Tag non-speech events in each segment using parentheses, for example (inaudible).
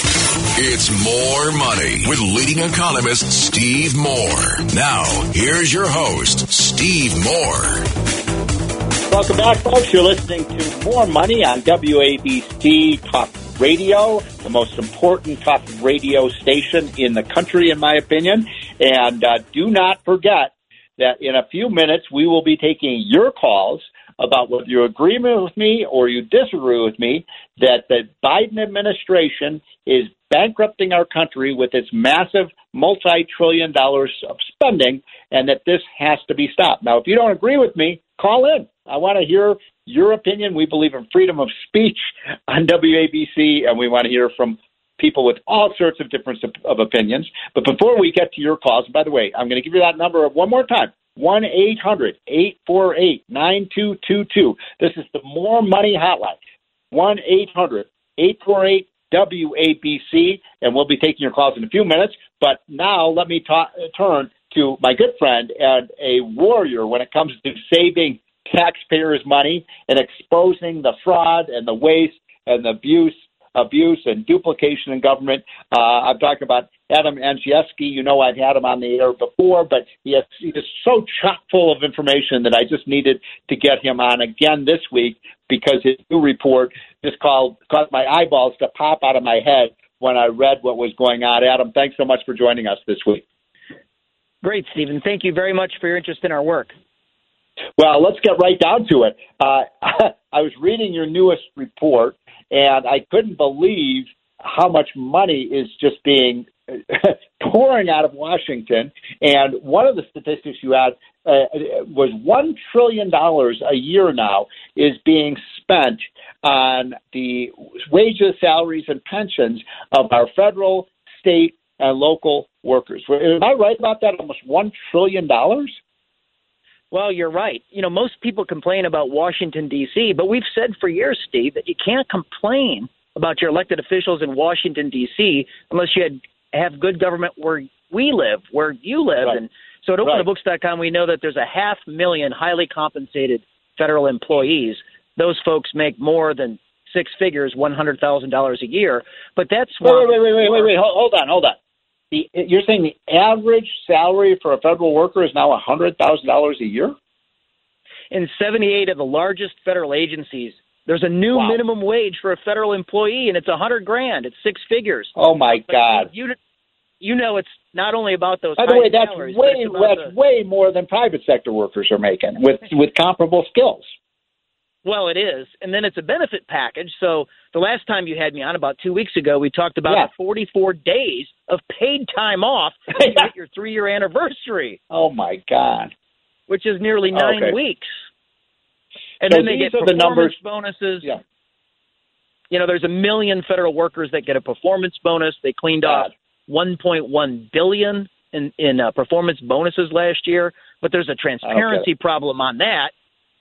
It's more money with leading economist Steve Moore. Now, here's your host, Steve Moore. Welcome back, folks. You're listening to More Money on WABC Talk Radio, the most important talk radio station in the country, in my opinion. And uh, do not forget that in a few minutes we will be taking your calls about whether you agree with me or you disagree with me that the Biden administration is bankrupting our country with its massive multi-trillion dollars of spending and that this has to be stopped. Now, if you don't agree with me, call in. I want to hear your opinion. We believe in freedom of speech on WABC and we want to hear from people with all sorts of different of opinions. But before we get to your calls, by the way, I'm going to give you that number one more time. 1 800 848 9222. This is the More Money Hotline. 1 800 848 WABC, and we'll be taking your calls in a few minutes. But now let me ta- uh, turn to my good friend and a warrior when it comes to saving taxpayers' money and exposing the fraud and the waste and the abuse abuse and duplication in government. Uh, I'm talking about Adam Andrzejewski. You know, I've had him on the air before, but he is, he is so chock full of information that I just needed to get him on again this week because his new report just called, caused my eyeballs to pop out of my head when I read what was going on. Adam, thanks so much for joining us this week. Great, Stephen. Thank you very much for your interest in our work. Well, let's get right down to it. Uh, (laughs) I was reading your newest report, and I couldn't believe how much money is just being (laughs) pouring out of Washington. And one of the statistics you had uh, was one trillion dollars a year now is being spent on the wages, salaries, and pensions of our federal, state, and local workers. Am I right about that? Almost one trillion dollars. Well, you're right. You know, most people complain about Washington, D.C., but we've said for years, Steve, that you can't complain about your elected officials in Washington, D.C., unless you had, have good government where we live, where you live. Right. And so at openthebooks.com, we know that there's a half million highly compensated federal employees. Those folks make more than six figures, $100,000 a year. But that's wait, wait, wait, wait, wait, wait, wait. Hold on, hold on the you're saying the average salary for a federal worker is now a hundred thousand dollars a year. In 78 of the largest federal agencies, there's a new wow. minimum wage for a federal employee, and it's a hundred grand. It's six figures. Oh my but God! You you know it's not only about those. By the way, that's salaries, way that's the, way more than private sector workers are making with with comparable skills. Well, it is, and then it's a benefit package. So the last time you had me on, about two weeks ago, we talked about yeah. 44 days of paid time off (laughs) you your three-year anniversary. Oh my God! Which is nearly nine okay. weeks. And so then they get performance the numbers. bonuses. Yeah. You know, there's a million federal workers that get a performance bonus. They cleaned God. off 1.1 billion in in uh, performance bonuses last year, but there's a transparency problem on that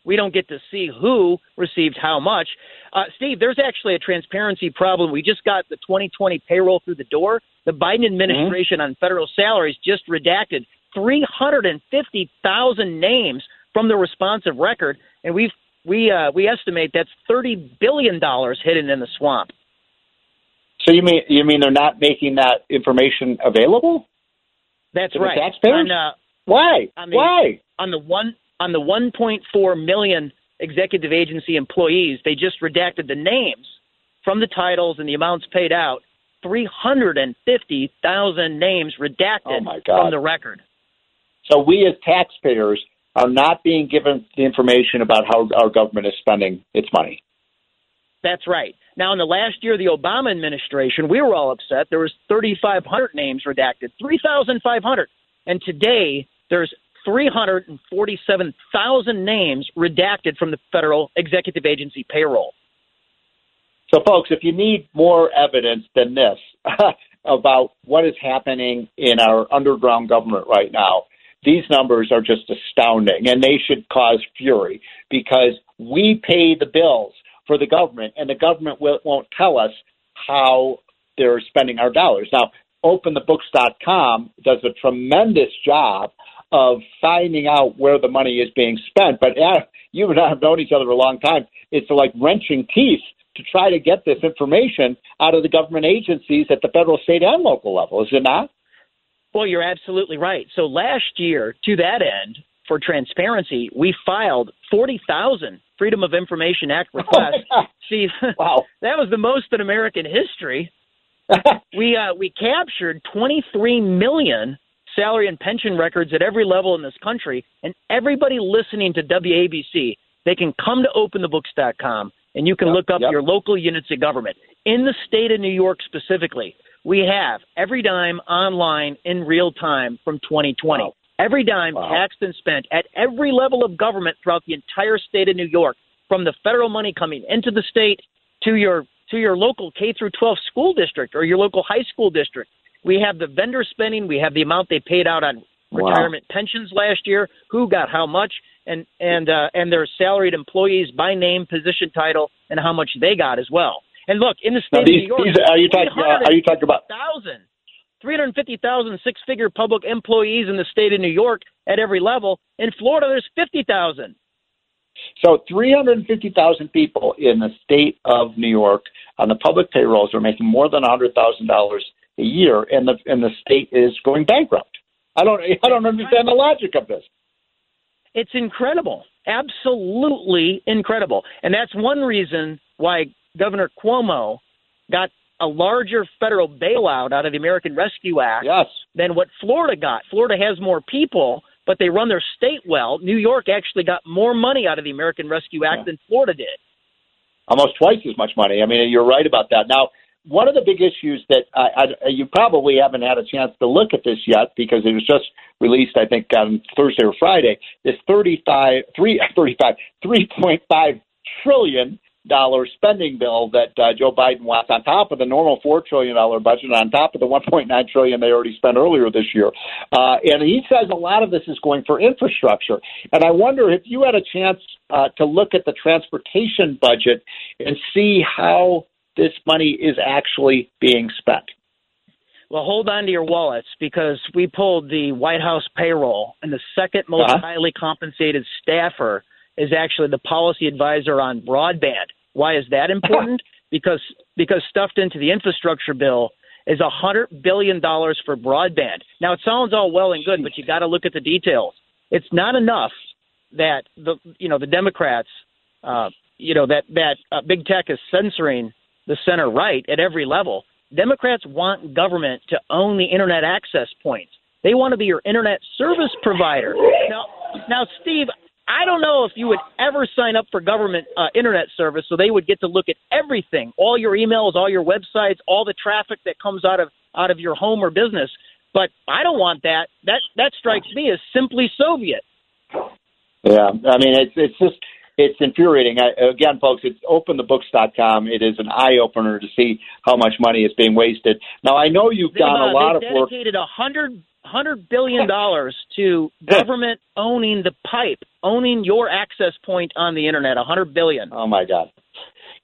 we don't get to see who received how much. Uh, Steve, there's actually a transparency problem. We just got the 2020 payroll through the door. The Biden administration mm-hmm. on federal salaries just redacted 350,000 names from the responsive record, and we we uh, we estimate that's 30 billion dollars hidden in the swamp. So you mean you mean they're not making that information available? That's right. The taxpayers? On, uh, Why? The, Why? On the one on the 1.4 million executive agency employees, they just redacted the names from the titles and the amounts paid out. 350,000 names redacted oh from the record. So we as taxpayers are not being given the information about how our government is spending its money. That's right. Now, in the last year of the Obama administration, we were all upset. There was 3,500 names redacted, 3,500. And today, there's 347,000 names redacted from the federal executive agency payroll. So, folks, if you need more evidence than this, (laughs) about what is happening in our underground government right now, these numbers are just astounding and they should cause fury because we pay the bills for the government and the government will, won't tell us how they're spending our dollars. Now, openthebooks.com does a tremendous job of finding out where the money is being spent. But uh, you and I have known each other a long time. It's like wrenching teeth to try to get this information out of the government agencies at the federal, state, and local level, is it not? Well, you're absolutely right. So last year, to that end, for transparency, we filed 40,000 Freedom of Information Act oh, requests. Oh See, (laughs) wow. that was the most in American history. (laughs) we uh, we captured 23 million salary and pension records at every level in this country, and everybody listening to WABC, they can come to OpenTheBooks.com and you can yep, look up yep. your local units of government. In the state of New York specifically, we have every dime online in real time from 2020. Wow. Every dime wow. taxed and spent at every level of government throughout the entire state of New York, from the federal money coming into the state to your to your local K through 12 school district or your local high school district. We have the vendor spending. We have the amount they paid out on wow. retirement pensions last year. Who got how much? and and uh, and their salaried employees by name, position, title, and how much they got as well. And look, in the state these, of New York, these, are you talking? Uh, are you talking about thousand? 350,000 six figure public employees in the state of New York at every level. In Florida, there's 50,000. So 350,000 people in the state of New York on the public payrolls are making more than $100,000 a year, and the and the state is going bankrupt. I don't I don't understand the logic of this. It's incredible, absolutely incredible. And that's one reason why Governor Cuomo got a larger federal bailout out of the American Rescue Act yes. than what Florida got. Florida has more people, but they run their state well. New York actually got more money out of the American Rescue Act yeah. than Florida did. Almost twice as much money. I mean, you're right about that. Now, one of the big issues that I, I, you probably haven't had a chance to look at this yet because it was just released, I think, on Thursday or Friday. This 35, 3, (laughs) 35, 3.5 trillion dollar spending bill that uh, Joe Biden wants on top of the normal four trillion dollar budget, on top of the 1.9 trillion they already spent earlier this year. Uh, and he says a lot of this is going for infrastructure. And I wonder if you had a chance uh, to look at the transportation budget and see how this money is actually being spent. Well, hold on to your wallets because we pulled the White House payroll, and the second most uh-huh. highly compensated staffer is actually the policy advisor on broadband. Why is that important? (laughs) because because stuffed into the infrastructure bill is a hundred billion dollars for broadband. Now it sounds all well and good, but you got to look at the details. It's not enough that the you know the Democrats, uh, you know that that uh, big tech is censoring the center right at every level. Democrats want government to own the internet access points. They want to be your internet service provider. Now, now, Steve, I don't know if you would ever sign up for government uh, internet service so they would get to look at everything, all your emails, all your websites, all the traffic that comes out of out of your home or business. But I don't want that. That that strikes me as simply Soviet. Yeah, I mean it's it's just it's infuriating. I, again, folks, it's openthebooks.com. It is an eye opener to see how much money is being wasted. Now, I know you've done a lot of work. Dedicated a hundred hundred billion dollars to government (laughs) owning the pipe, owning your access point on the internet. A hundred billion. Oh my God!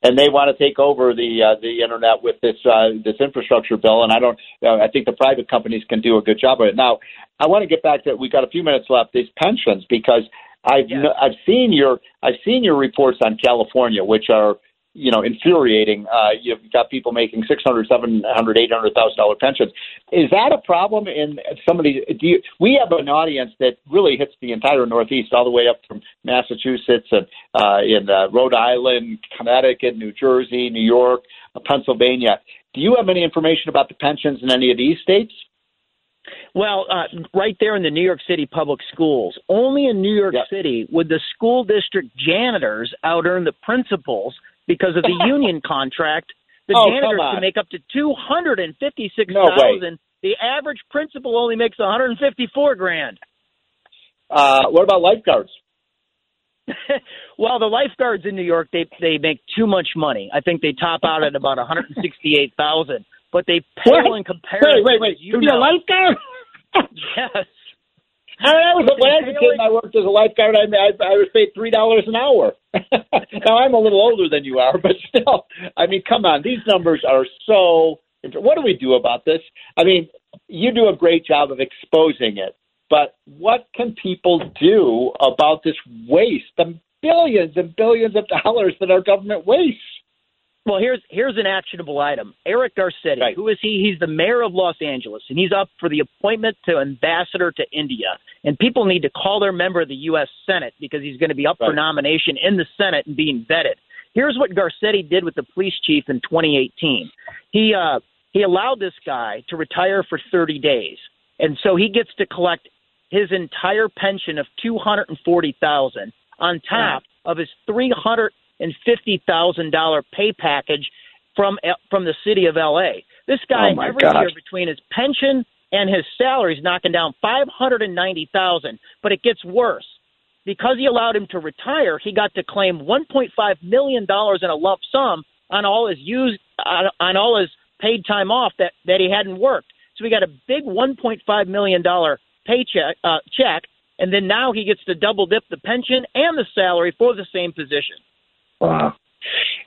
And they want to take over the uh, the internet with this uh, this infrastructure bill. And I don't. Uh, I think the private companies can do a good job of it. Now, I want to get back to. We got a few minutes left. These pensions because I've yes. I've seen your I've seen your reports on California, which are you know infuriating. Uh, you've got people making six hundred, seven hundred, eight hundred thousand dollar pensions. Is that a problem in some of these? Do you, we have an audience that really hits the entire Northeast, all the way up from Massachusetts and uh, in uh, Rhode Island, Connecticut, New Jersey, New York, uh, Pennsylvania. Do you have any information about the pensions in any of these states? Well, uh, right there in the New York City public schools, only in New York yep. City would the school district janitors out earn the principals because of the (laughs) union contract. The oh, janitors can make up to two hundred and fifty-six thousand. No the average principal only makes one hundred and fifty-four grand. Uh, what about lifeguards? (laughs) well, the lifeguards in New York they they make too much money. I think they top out at about one hundred and sixty-eight thousand. But they pale What? in comparison. Wait, wait, wait. You to be a lifeguard? (laughs) Yes. I, I was, when I was a kid and I worked as a lifeguard, I, I, I was paid three dollars an hour. (laughs) now I'm a little older than you are, but still, I mean, come on, these numbers are so. What do we do about this? I mean, you do a great job of exposing it, but what can people do about this waste, the billions and billions of dollars that our government wastes? Well, here's here's an actionable item. Eric Garcetti, Right. who is he? He's the mayor of Los Angeles, and he's up for the appointment to ambassador to India. And people need to call their member of the U.S. Senate because he's going to be up for nomination in the Senate and being vetted. Here's what Garcetti did with the police chief in 2018. He uh, he allowed this guy to retire for 30 days, and so he gets to collect his entire pension of 240,000 on top of his 300 and fifty thousand dollar pay package from from the city of L.A. This guy Oh, every year between his pension and his salary is knocking down five hundred and ninety thousand. But it gets worse because he allowed him to retire. He got to claim one point five million dollars in a lump sum on all his used on, on all his paid time off that that he hadn't worked. So he got a big one point five million dollar paycheck uh, check, and then now he gets to double dip the pension and the salary for the same position. Wow.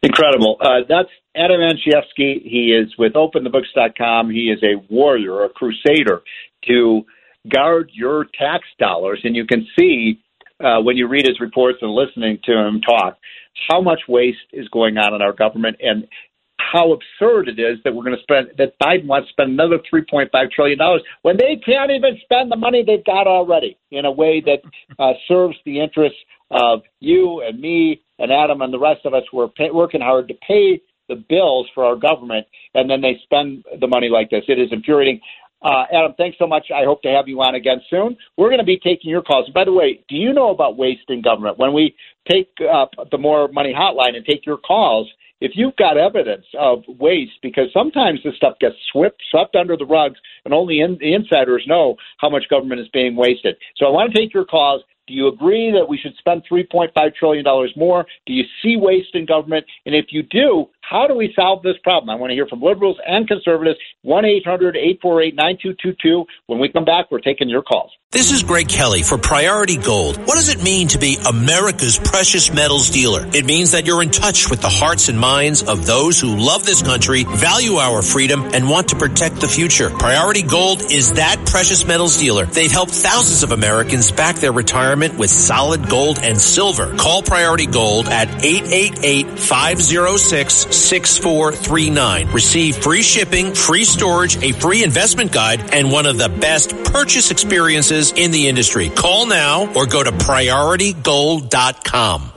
Incredible. Uh, that's Adam Andrzejewski. He is with OpenTheBooks.com. He is a warrior, a crusader to guard your tax dollars. And you can see uh, when you read his reports and listening to him talk how much waste is going on in our government and how absurd it is that we're going to spend that Biden wants to spend another 3.5 trillion dollars when they can't even spend the money they've got already in a way that uh, serves the interests of you and me and Adam and the rest of us were pay, working hard to pay the bills for our government, and then they spend the money like this. It is infuriating. Uh, Adam, thanks so much. I hope to have you on again soon. We're going to be taking your calls. By the way, do you know about waste in government? When we take up the More Money Hotline and take your calls, if you've got evidence of waste, because sometimes this stuff gets swept swept under the rugs, and only in, the insiders know how much government is being wasted. So I want to take your calls. Do you agree that we should spend $3.5 trillion more? Do you see waste in government? And if you do, how do we solve this problem? I want to hear from liberals and conservatives. 1 800 848 9222. When we come back, we're taking your calls. This is Greg Kelly for Priority Gold. What does it mean to be America's precious metals dealer? It means that you're in touch with the hearts and minds of those who love this country, value our freedom, and want to protect the future. Priority Gold is that precious metals dealer. They've helped thousands of Americans back their retirement with solid gold and silver. Call Priority Gold at 888-506-6439. Receive free shipping, free storage, a free investment guide, and one of the best purchase experiences in the industry. Call now or go to prioritygold.com.